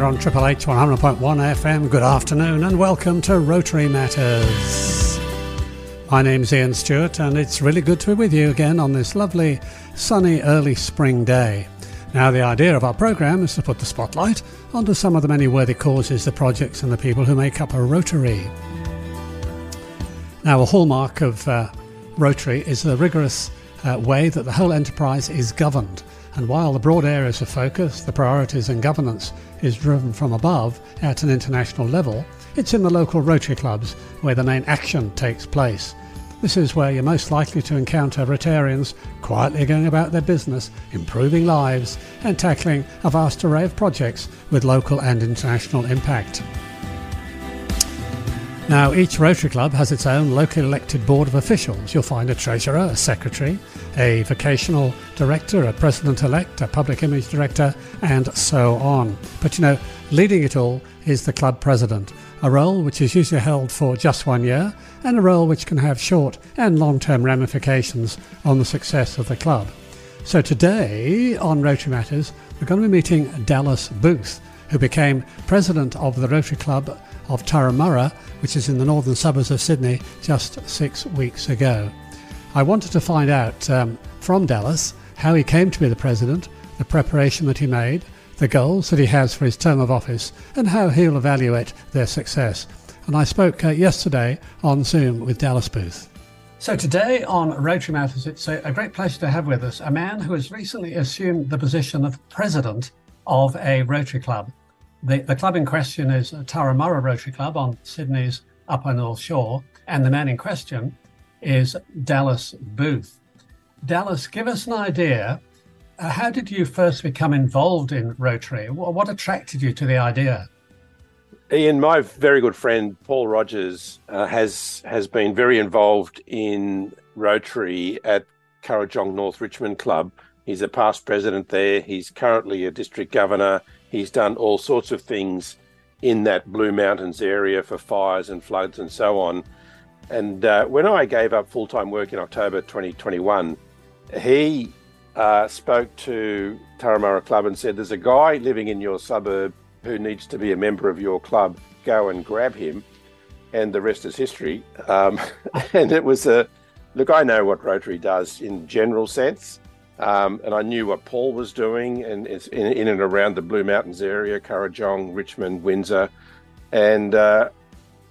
you're on Triple H 100.1 FM. Good afternoon and welcome to Rotary Matters. My name's Ian Stewart and it's really good to be with you again on this lovely, sunny, early spring day. Now, the idea of our programme is to put the spotlight onto some of the many worthy causes, the projects, and the people who make up a Rotary. Now, a hallmark of uh, Rotary is the rigorous uh, way that the whole enterprise is governed. And while the broad areas of focus, the priorities and governance is driven from above at an international level, it's in the local Rotary clubs where the main action takes place. This is where you're most likely to encounter Rotarians quietly going about their business, improving lives, and tackling a vast array of projects with local and international impact. Now, each Rotary Club has its own locally elected board of officials. You'll find a treasurer, a secretary, a vocational director, a president elect, a public image director, and so on. But you know, leading it all is the club president, a role which is usually held for just one year, and a role which can have short and long term ramifications on the success of the club. So today on Rotary Matters, we're going to be meeting Dallas Booth, who became president of the Rotary Club of Turramurra, which is in the northern suburbs of Sydney, just six weeks ago. I wanted to find out um, from Dallas how he came to be the president, the preparation that he made, the goals that he has for his term of office, and how he'll evaluate their success. And I spoke uh, yesterday on Zoom with Dallas Booth. So today on Rotary Matters, it's a, a great pleasure to have with us a man who has recently assumed the position of president of a Rotary Club. The, the club in question is Turramurra Rotary Club on Sydney's Upper North Shore, and the man in question is Dallas Booth. Dallas, give us an idea. Uh, how did you first become involved in Rotary? What, what, attracted you to the idea? Ian, my very good friend Paul Rogers uh, has has been very involved in Rotary at Kurrajong North Richmond Club. He's a past president there. He's currently a district governor. He's done all sorts of things in that Blue Mountains area for fires and floods and so on. And uh, when I gave up full time work in October 2021, he uh, spoke to Turramurra Club and said, There's a guy living in your suburb who needs to be a member of your club. Go and grab him. And the rest is history. Um, and it was a look, I know what Rotary does in general sense. Um, and I knew what Paul was doing and in, in, and around the Blue Mountains area, Kurrajong, Richmond, Windsor. And uh,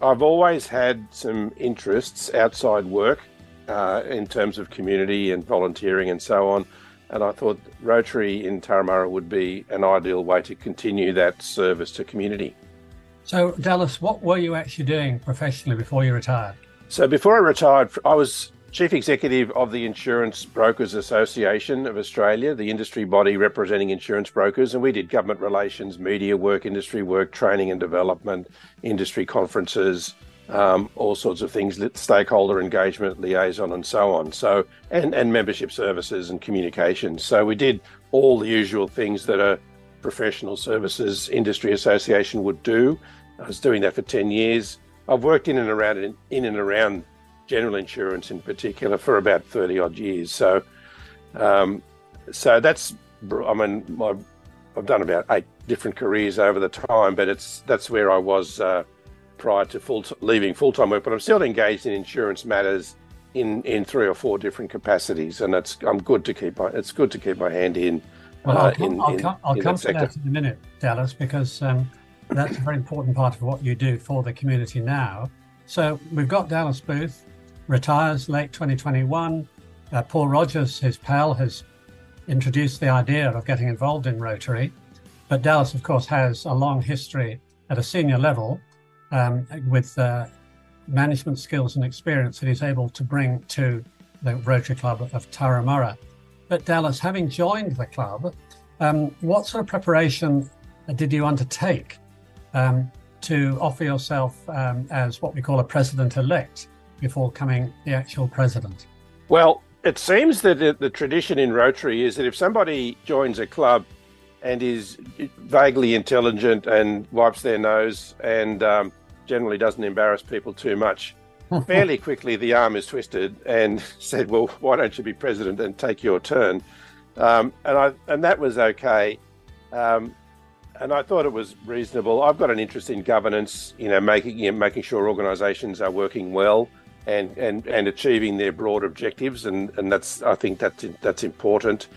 I've always had some interests outside work uh, in terms of community and volunteering and so on. And I thought Rotary in Turramurra would be an ideal way to continue that service to community. So, Dallas, what were you actually doing professionally before you retired? So, before I retired, I was Chief Executive of the Insurance Brokers Association of Australia, the industry body representing insurance brokers, and we did government relations, media work, industry work, training and development, industry conferences, um, all sorts of things, stakeholder engagement, liaison, and so on. So, and and membership services and communications. So we did all the usual things that a professional services industry association would do. I was doing that for ten years. I've worked in and around in and around general insurance in particular for about 30 odd years. So, um, so that's, I mean, my, I've done about eight different careers over the time, but it's that's where I was uh, prior to full t- leaving full time work. But I'm still engaged in insurance matters in in three or four different capacities, and it's I'm good to keep my it's good to keep my hand in. Well, I'll uh, come, in, I'll come, I'll come that to that in a minute, Dallas, because um, that's a very important part of what you do for the community now. So we've got Dallas Booth, retires late 2021. Uh, Paul Rogers, his pal, has introduced the idea of getting involved in Rotary. But Dallas, of course, has a long history at a senior level um, with uh, management skills and experience that he's able to bring to the Rotary Club of Turramurra. But Dallas, having joined the club, um, what sort of preparation did you undertake um, to offer yourself um, as what we call a president elect? Before coming the actual president? Well, it seems that the tradition in Rotary is that if somebody joins a club and is vaguely intelligent and wipes their nose and um, generally doesn't embarrass people too much, fairly quickly the arm is twisted and said, "Well, why don't you be president and take your turn?" Um, and I and that was okay. Um, and I thought it was reasonable. I've got an interest in governance, you know, making you know, making sure organisations are working well and, and, and achieving their broad objectives, and, and that's I think that's that's important.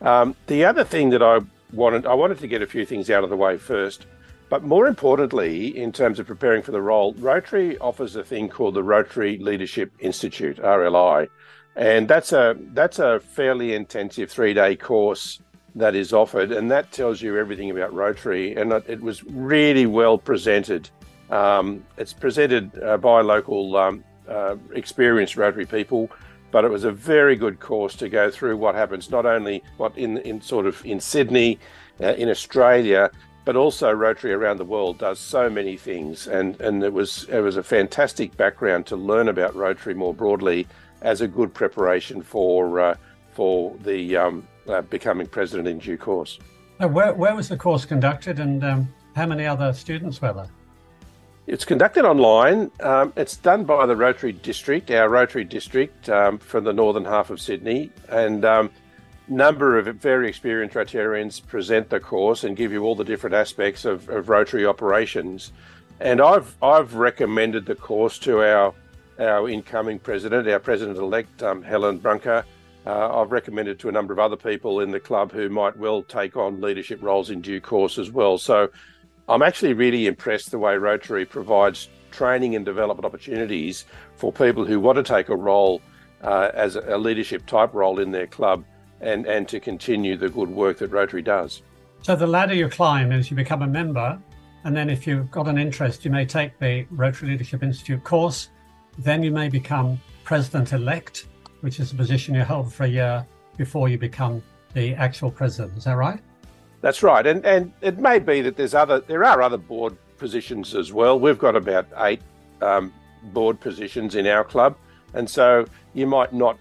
Um, the other thing that I wanted I wanted to get a few things out of the way first, but more importantly, in terms of preparing for the role, Rotary offers a thing called the Rotary Leadership Institute (RLI), and that's a that's a fairly intensive three day course that is offered, and that tells you everything about Rotary. And it was really well presented. Um, it's presented uh, by local um, uh, experienced Rotary people, but it was a very good course to go through what happens not only what in in sort of in Sydney, uh, in Australia, but also Rotary around the world does so many things, and and it was it was a fantastic background to learn about Rotary more broadly as a good preparation for uh, for the um, uh, becoming president in due course. where, where was the course conducted and um, how many other students were there? It's conducted online. Um, it's done by the Rotary District, our Rotary District um, from the northern half of Sydney. And um, number of very experienced Rotarians present the course and give you all the different aspects of, of Rotary operations. And I've I've recommended the course to our our incoming president, our president elect, um, Helen Brunker, uh, I've recommended to a number of other people in the club who might well take on leadership roles in due course as well. So I'm actually really impressed the way Rotary provides training and development opportunities for people who want to take a role uh, as a leadership type role in their club and, and to continue the good work that Rotary does. So the ladder you climb is you become a member, and then if you've got an interest, you may take the Rotary Leadership Institute course, then you may become president elect which is a position you hold for a year before you become the actual president. Is that right? That's right, and and it may be that there's other there are other board positions as well. We've got about eight um, board positions in our club, and so you might not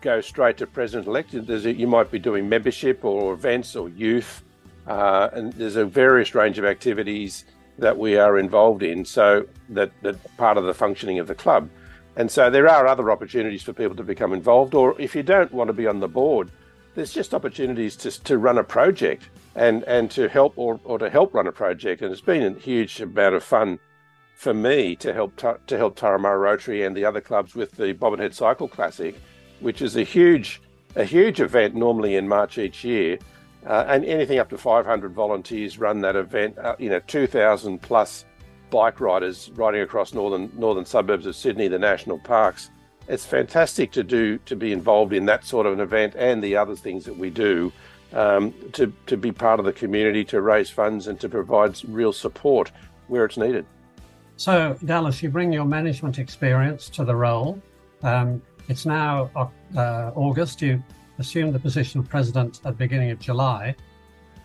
go straight to president elect. You might be doing membership or events or youth, uh, and there's a various range of activities that we are involved in. So that that part of the functioning of the club. And so there are other opportunities for people to become involved, or if you don't want to be on the board, there's just opportunities to, to run a project and, and to help or, or to help run a project. And it's been a huge amount of fun for me to help to help Turramurra Rotary and the other clubs with the Bobbin Head Cycle Classic, which is a huge a huge event normally in March each year, uh, and anything up to 500 volunteers run that event. Uh, you know, 2,000 plus bike riders riding across northern northern suburbs of Sydney, the national parks. It's fantastic to do to be involved in that sort of an event and the other things that we do um, to to be part of the community, to raise funds, and to provide real support where it's needed. So, Dallas, you bring your management experience to the role. Um, it's now uh, August. You assumed the position of president at the beginning of July.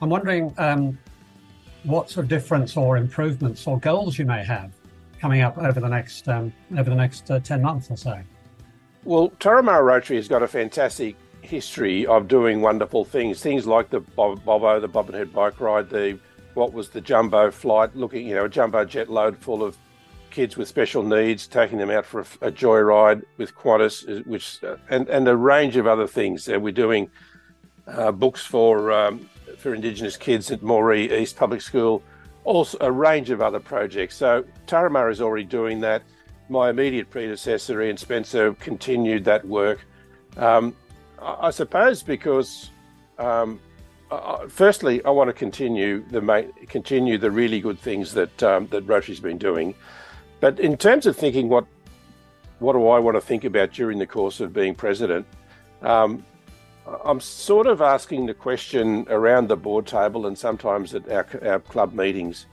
I'm wondering um, what sort of difference or improvements or goals you may have coming up over the next um, over the next uh, 10 months or so? Well, Turramurra Rotary has got a fantastic history of doing wonderful things. Things like the Bobo, the Bobbin Head bike ride, the what was the jumbo flight, looking, you know, a jumbo jet load full of kids with special needs, taking them out for a, a joyride with Qantas, which uh, and and a range of other things. We're doing uh, books for um, for Indigenous kids at Moree East Public School, also a range of other projects. So Turramurra is already doing that. My immediate predecessor, Ian Spencer, continued that work. Um, I, I, suppose because, um, uh, firstly, I want to continue the continue the really good things that um, that Rotary's been doing. But in terms of thinking what what do I want to think about during the course of being president? Um, I'm sort of asking the question around the board table and sometimes at our, our club meetings.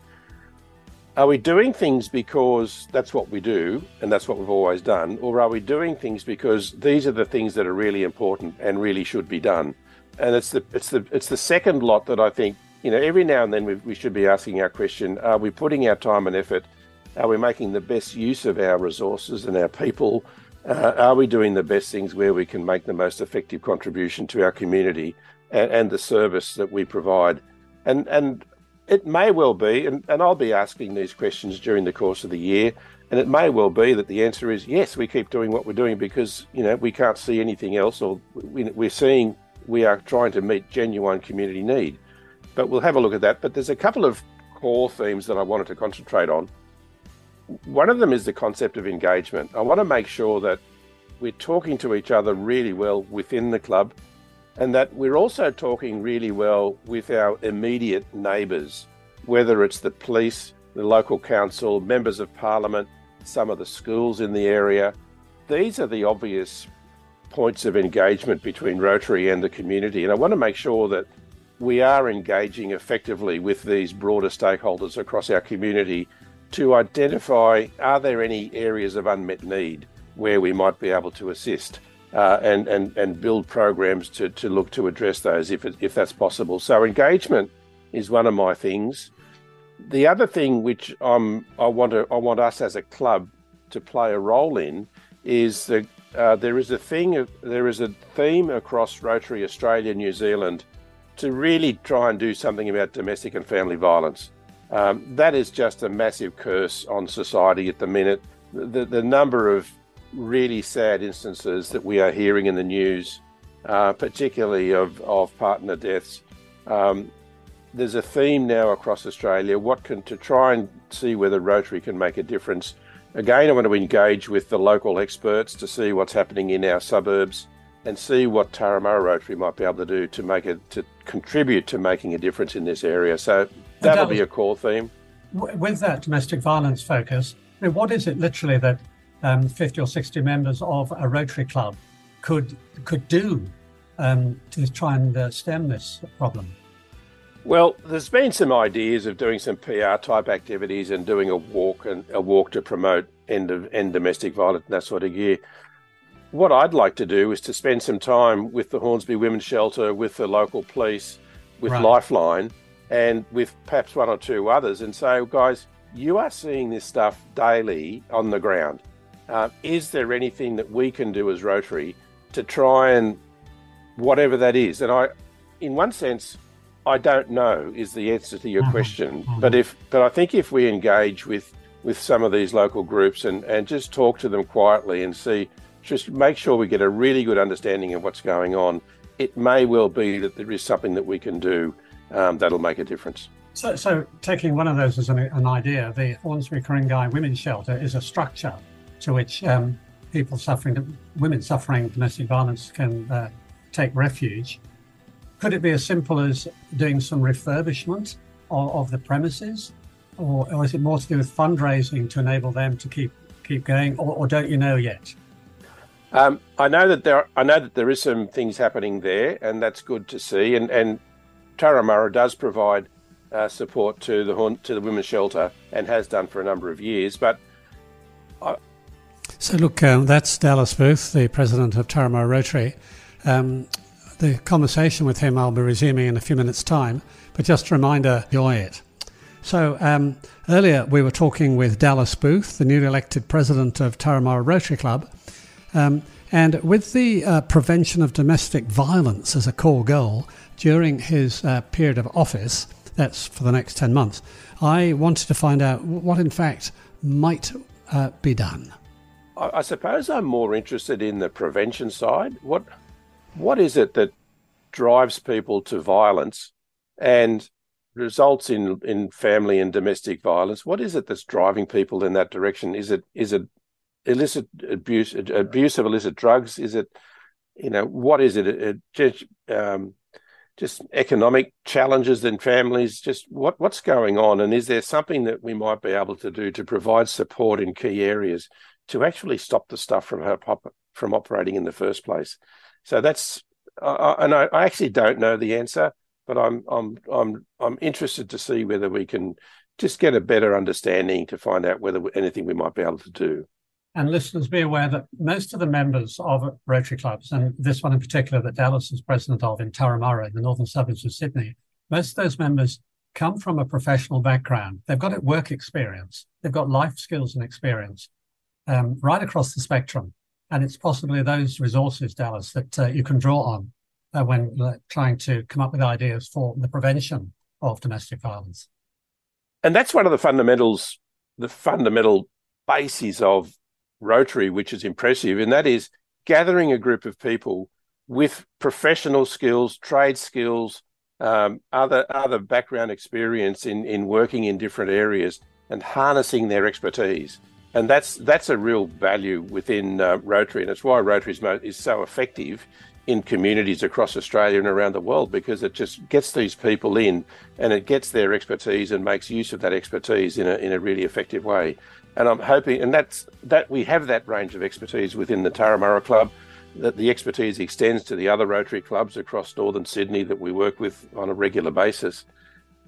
Are we doing things because that's what we do and that's what we've always done? Or are we doing things because these are the things that are really important and really should be done? And it's the, it's the, it's the second lot that I think, you know, every now and then we, we should be asking our question are we putting our time and effort? Are we making the best use of our resources and our people? Uh, are we doing the best things where we can make the most effective contribution to our community and, and the service that we provide? And and it may well be, and, and I'll be asking these questions during the course of the year, and it may well be that the answer is yes, we keep doing what we're doing because you know we can't see anything else, or we, we're seeing we are trying to meet genuine community need. but we'll have a look at that. But there's a couple of core themes that I wanted to concentrate on. One of them is the concept of engagement. I want to make sure that we're talking to each other really well within the club and that we're also talking really well with our immediate neighbours, whether it's the police, the local council, members of parliament, some of the schools in the area. These are the obvious points of engagement between Rotary and the community. And I want to make sure that we are engaging effectively with these broader stakeholders across our community to identify are there any areas of unmet need where we might be able to assist uh, and, and, and build programs to, to look to address those if, if that's possible. So, engagement is one of my things. The other thing which I'm, I, want to, I want us as a club to play a role in is that uh, there is a thing, there is a theme across Rotary Australia, New Zealand, to really try and do something about domestic and family violence. Um, that is just a massive curse on society at the minute. The, the number of really sad instances that we are hearing in the news, uh, particularly of, of partner deaths. Um, there's a theme now across Australia. What can to try and see whether Rotary can make a difference. Again, I want to engage with the local experts to see what's happening in our suburbs and see what Turramurra Rotary might be able to do to make it to contribute to making a difference in this area. So that'll be a core theme. With that domestic violence focus, I mean, what is it literally that um, 50 or 60 members of a Rotary Club could could do um, to try and uh, stem this problem? Well, there's been some ideas of doing some PR type activities and doing a walk and a walk to promote end of end domestic violence and that sort of gear. What I'd like to do is to spend some time with the Hornsby Women's Shelter, with the local police, with right. Lifeline, and with perhaps one or two others, and say, guys, you are seeing this stuff daily on the ground. Uh, is there anything that we can do as Rotary to try and whatever that is? And I, in one sense, I don't know is the answer to your mm-hmm. question. Mm-hmm. But if, but I think if we engage with with some of these local groups and and just talk to them quietly and see, just make sure we get a really good understanding of what's going on. It may well be that there is something that we can do um, that'll make a difference. So, so taking one of those as an, an idea, the Hornsby Ku-ring-gai Women's Shelter is a structure to which um, people suffering, women suffering domestic violence can uh, take refuge. Could it be as simple as doing some refurbishment of, of the premises, or, or, is it more to do with fundraising to enable them to keep keep going, or, or don't you know yet? Um, I know that there. I know that there is some things happening there, and that's good to see. And and Turramurra does provide uh, support to the to the women's shelter and has done for a number of years. But so, look, um, that's Dallas Booth, the president of Turramurra Rotary. Um, the conversation with him I'll be resuming in a few minutes' time, but just a reminder enjoy it. So, um, earlier we were talking with Dallas Booth, the newly elected president of Turramurra Rotary Club. Um, and with the uh, prevention of domestic violence as a core goal during his uh, period of office, that's for the next 10 months, I wanted to find out what in fact might uh, be done. I, suppose I'm more interested in the prevention side. What what is it that drives people to violence and results in in family and domestic violence? What is it that's driving people in that direction? Is it is it illicit abuse abuse of illicit drugs? Is it you know what is it? it just um, just economic challenges in families. Just what what's going on, and is there something that we might be able to do to provide support in key areas to actually stop the stuff from her pop, from operating in the first place. So that's uh, and I, I, actually don't know the answer, but I'm I'm I'm I'm interested to see whether we can just get a better understanding to find out whether anything we might be able to do. And listeners, be aware that most of the members of Rotary clubs, and this one in particular that Dallas is president of in Turramurra, in the northern suburbs of Sydney, most of those members come from a professional background. They've got work experience, they've got life skills and experience um, right across the spectrum. And it's possibly those resources, Dallas, that uh, you can draw on uh, when uh, trying to come up with ideas for the prevention of domestic violence. And that's one of the fundamentals, the fundamental bases of Rotary, which is impressive, and that is gathering a group of people with professional skills, trade skills, um, other other background experience in in working in different areas and harnessing their expertise. And that's that's a real value within uh, Rotary, and it's why Rotary is, is so effective in communities across Australia and around the world because it just gets these people in and it gets their expertise and makes use of that expertise in a in a really effective way. And I'm hoping, and that's that we have that range of expertise within the Turramurra Club that the expertise extends to the other Rotary clubs across northern Sydney that we work with on a regular basis.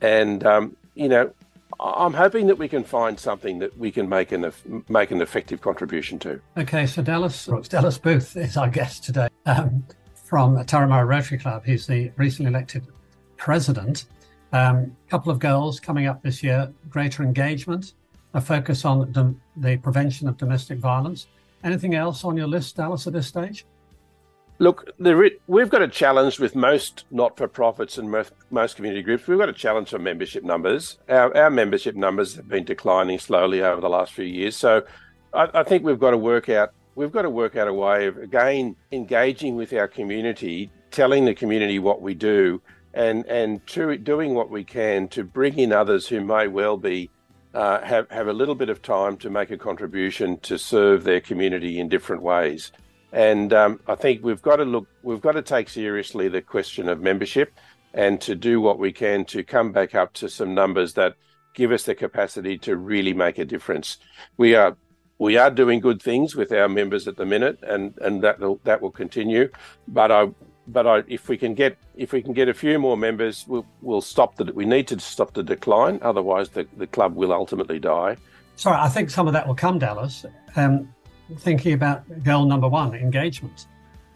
And um, you know, I'm hoping that we can find something that we can make an make an effective contribution to. Okay, so Dallas Dallas Booth is our guest today um, from Turramurra Rotary Club. He's the recently elected president. A um, couple of goals coming up this year: greater engagement, a focus on the prevention of domestic violence. Anything else on your list, Dallas, at this stage? Look, we've got a challenge with most not for profits and most, most, community groups. We've got a challenge for membership numbers. Our, our, membership numbers have been declining slowly over the last few years. So I, I, think we've got to work out we've got to work out a way of again engaging with our community, telling the community what we do, and and to, doing what we can to bring in others who may well be uh, have have a little bit of time to make a contribution to serve their community in different ways. And um, I think we've got to look, we've got to take seriously the question of membership and to do what we can to come back up to some numbers that give us the capacity to really make a difference. We are we are doing good things with our members at the minute, and and that that will continue. But I but I, if we can get if we can get a few more members, we'll, we'll stop the we need to stop the decline. Otherwise, the, the club will ultimately die. Sorry, I think some of that will come, Dallas. Um, thinking about goal number one, engagement.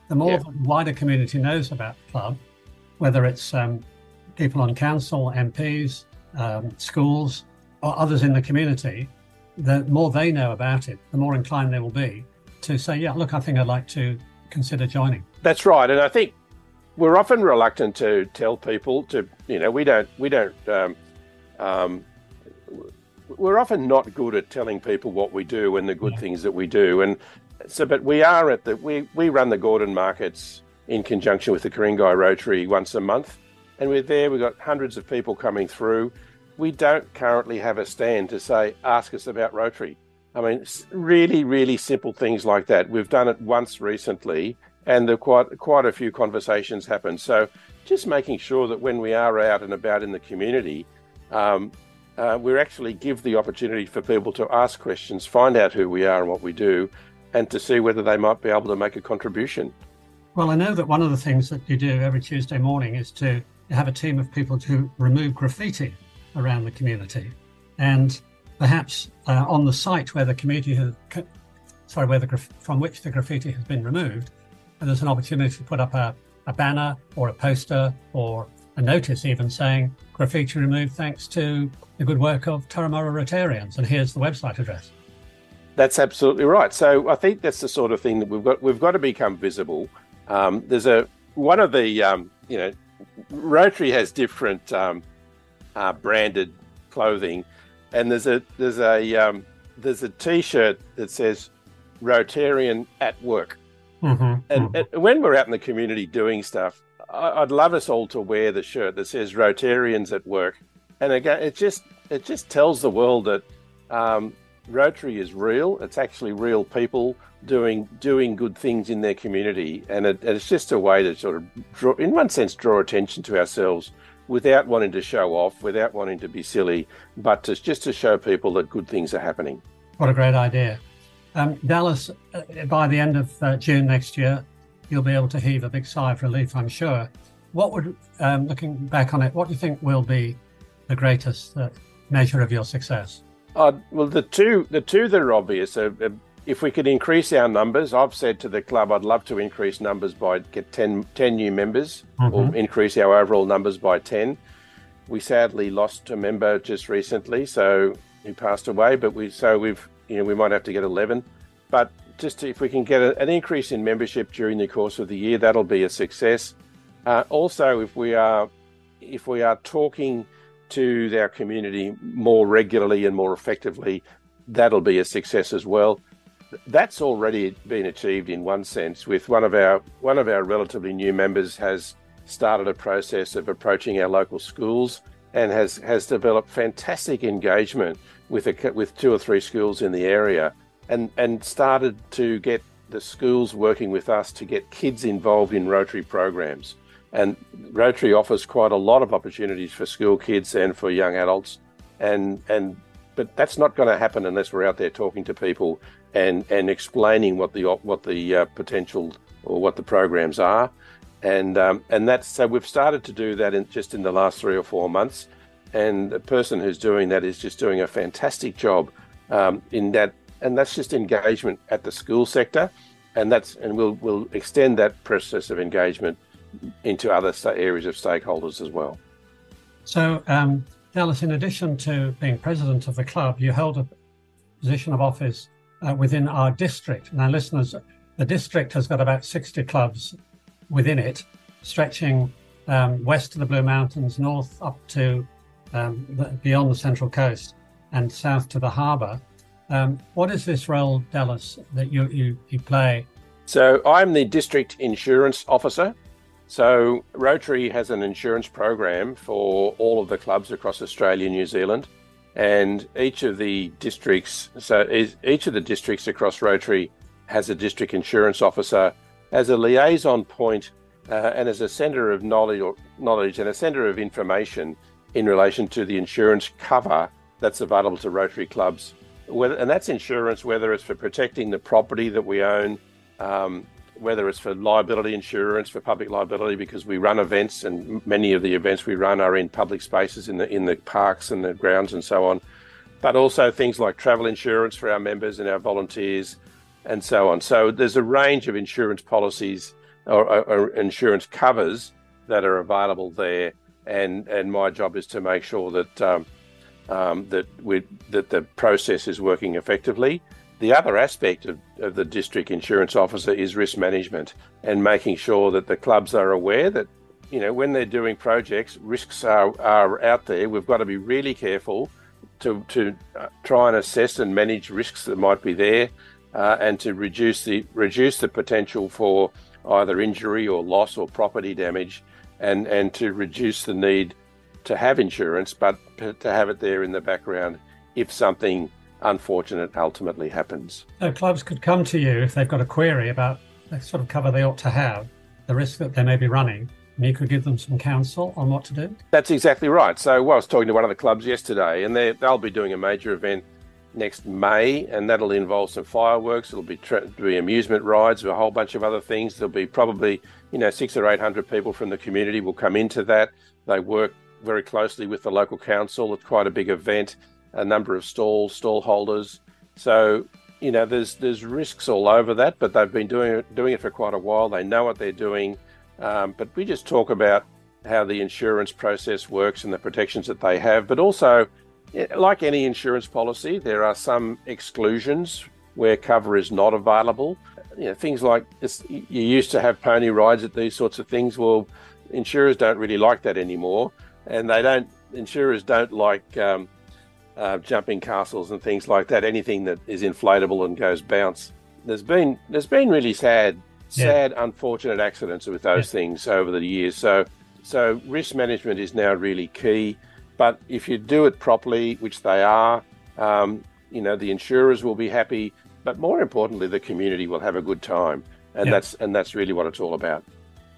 The more yeah. the wider community knows about the club, whether it's um, people on council, MPs, um, schools, or others in the community, the more they know about it, the more inclined they will be to say, yeah, look, I think I'd like to consider joining. That's right. And I think we're often reluctant to tell people to, you know, we don't, we don't, um, um, we're often not good at telling people what we do and the good yeah. things that we do. And so, but we are at the, we, we run the Gordon markets in conjunction with the Ku-ring-gai Rotary once a month. And we're there, we've got hundreds of people coming through. We don't currently have a stand to say, ask us about Rotary. I mean, really, really simple things like that. We've done it once recently, and there quite quite a few conversations happen. So, just making sure that when we are out and about in the community, um, uh, we actually give the opportunity for people to ask questions, find out who we are and what we do, and to see whether they might be able to make a contribution. Well, I know that one of the things that you do every Tuesday morning is to have a team of people to remove graffiti around the community. And perhaps uh, on the site where the community has, sorry, where the from which the graffiti has been removed, there's an opportunity to put up a, a banner or a poster or a notice even saying graffiti removed thanks to the good work of Turramurra Rotarians. And here's the website address. That's absolutely right. So I think that's the sort of thing that we've got. We've got to become visible. Um, there's a one of the um, you know Rotary has different um, uh, branded clothing, and there's a there's a um, there's a T-shirt that says Rotarian at work. Mm-hmm, and, mm-hmm. and, when we're out in the community doing stuff, I'd love us all to wear the shirt that says Rotarians at work. And again, it just it just tells the world that um, Rotary is real. It's actually real people doing doing good things in their community, and it, it's just a way to sort of draw, in one sense, draw attention to ourselves without wanting to show off, without wanting to be silly, but to, just to show people that good things are happening. What a great idea! Um, Dallas, uh, by the end of uh, June next year, you'll be able to heave a big sigh of relief, I'm sure. What would, um, looking back on it, what do you think will be the greatest uh, measure of your success? Uh, well, the two, the two that are obvious are, uh, if we could increase our numbers. I've said to the club, I'd love to increase numbers by get 10, 10 new members, mm-hmm. or increase our overall numbers by ten. We sadly lost a member just recently, so he passed away. But we, so we've, you know, we might have to get eleven. But just if we can get a, an increase in membership during the course of the year, that'll be a success. Uh, also, if we are if we are talking to our community more regularly and more effectively, that'll be a success as well. That's already been achieved in one sense. With one of our one of our relatively new members has started a process of approaching our local schools and has, has developed fantastic engagement with, a, with two or three schools in the area and, and started to get the schools working with us to get kids involved in Rotary programs. And Rotary offers quite a lot of opportunities for school kids and for young adults. And, and but that's not going to happen unless we're out there talking to people and, and explaining what the what the uh, potential or what the programs are and um, and that's so we've started to do that in just in the last three or four months, and the person who's doing that is just doing a fantastic job um, in that, and that's just engagement at the school sector, and that's and we'll we'll extend that process of engagement into other areas of stakeholders as well. So, um, Dallas, in addition to being president of the club, you held a position of office uh, within our district. Now, listeners, the district has got about 60 clubs within it, stretching um, west to the Blue Mountains, north up to um, beyond the Central Coast, and south to the harbour. Um, what is this role, Dallas, that you, you, you play? So I'm the district insurance officer. So Rotary has an insurance program for all of the clubs across Australia and New Zealand. And each of the districts, so each of the districts across Rotary has a district insurance officer as a liaison point, uh, and as a centre of knowledge, or knowledge and a centre of information in relation to the insurance cover that's available to Rotary clubs. Whether, and that's insurance, whether it's for protecting the property that we own, um, whether it's for liability insurance, for public liability, because we run events, and many of the events we run are in public spaces, in the in the parks and the grounds and so on. But also things like travel insurance for our members and our volunteers, and so on. So there's a range of insurance policies or, or, insurance covers that are available there, and and my job is to make sure that um, um, that we that the process is working effectively. The other aspect of, of the district insurance officer is risk management and making sure that the clubs are aware that you know when they're doing projects, risks are, are out there. We've got to be really careful to to uh, try and assess and manage risks that might be there uh, and to reduce the reduce the potential for either injury or loss or property damage, and and to reduce the need to have insurance, but to have it there in the background if something unfortunate ultimately happens. So clubs could come to you if they've got a query about the sort of cover they ought to have, the risk that they may be running, and you could give them some counsel on what to do? That's exactly right. So well, I was talking to one of the clubs yesterday, and they'll be doing a major event next May, and that'll involve some fireworks. It'll be, tra- be amusement rides, a whole bunch of other things. There'll be probably you know six or eight hundred people from the community will come into that. They work very closely with the local council. It's quite a big event. A number of stalls, stall holders. So you know there's there's risks all over that, but they've been doing it doing it for quite a while. They know what they're doing. Um, but we just talk about how the insurance process works and the protections that they have, but also like any insurance policy, there are some exclusions where cover is not available. You know, things like you used to have pony rides at these sorts of things. Well, insurers don't really like that anymore, and they don't. Insurers don't like um, uh, jumping castles and things like that. Anything that is inflatable and goes bounce. There's been there's been really sad, sad, yeah. unfortunate accidents with those yeah. things over the years. So so risk management is now really key. But if you do it properly, which they are, um, you know, the insurers will be happy, but more importantly, the community will have a good time, and that's and that's really what it's all about.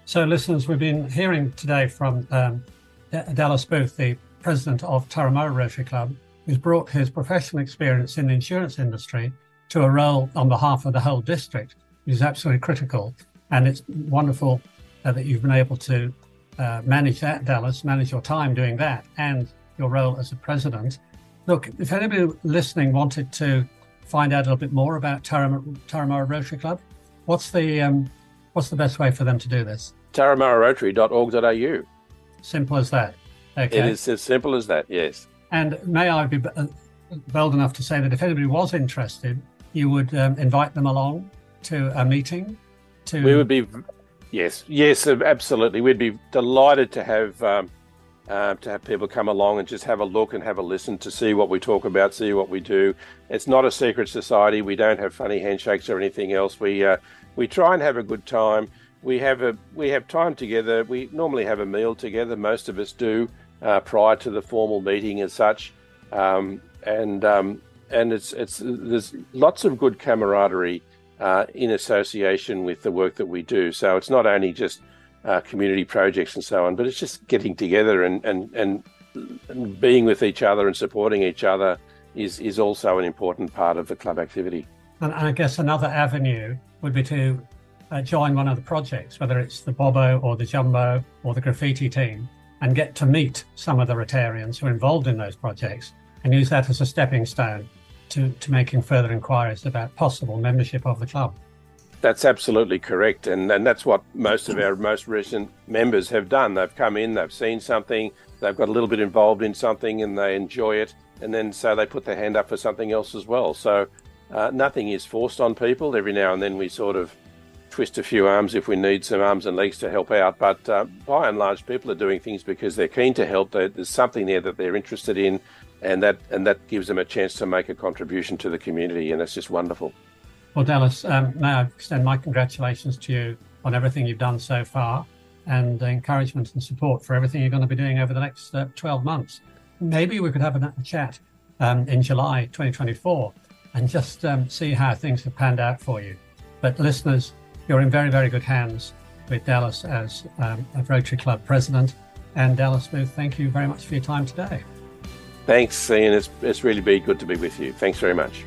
So, listeners, we've been hearing today from um, Dallas Booth, the president of Turramurra Rotary Club, who's brought his professional experience in the insurance industry to a role on behalf of the whole district, which is absolutely critical. And it's wonderful uh, that you've been able to uh, manage that, Dallas, manage your time doing that and your role as a president. Look, if anybody listening wanted to find out a little bit more about Turramurra Rotary Club, what's the um, what's the best way for them to do this? turramurrarotary.org.au. Simple as that. Okay. It is as simple as that. Yes. And may I be uh, bold enough to say that if anybody was interested, you would um, invite them along to a meeting. To we would be Yes, yes, absolutely. We'd be delighted to have um, uh, to have people come along and just have a look and have a listen to see what we talk about, see what we do. It's not a secret society. We don't have funny handshakes or anything else. We uh, we try and have a good time. We have a we have time together. We normally have a meal together. Most of us do uh, prior to the formal meeting as such, um, and um, and it's it's there's lots of good camaraderie uh, in association with the work that we do. So it's not only just uh, community projects and so on, but it's just getting together and, and, and, and being with each other and supporting each other is, is also an important part of the club activity. And I guess another avenue would be to uh, join one of the projects, whether it's the Bobo or the Jumbo or the graffiti team, and get to meet some of the Rotarians who are involved in those projects and use that as a stepping stone to, to making further inquiries about possible membership of the club. That's absolutely correct. And, and that's what most of our most recent members have done. They've come in, they've seen something, they've got a little bit involved in something and they enjoy it. And then so they put their hand up for something else as well. So uh, nothing is forced on people. Every now and then we sort of twist a few arms if we need some arms and legs to help out. But uh, by and large, people are doing things because they're keen to help. There's something there that they're interested in, and that and that gives them a chance to make a contribution to the community, and it's just wonderful. Well, Dallas, um, may I extend my congratulations to you on everything you've done so far, and encouragement and support for everything you're going to be doing over the next uh, 12 months. Maybe we could have a, a chat um, in July 2024 and just um, see how things have panned out for you. But listeners, you're in very, very good hands with Dallas as um, a Rotary Club president. And Dallas Booth, thank you very much for your time today. Thanks, Ian. It's, it's really been good to be with you. Thanks very much.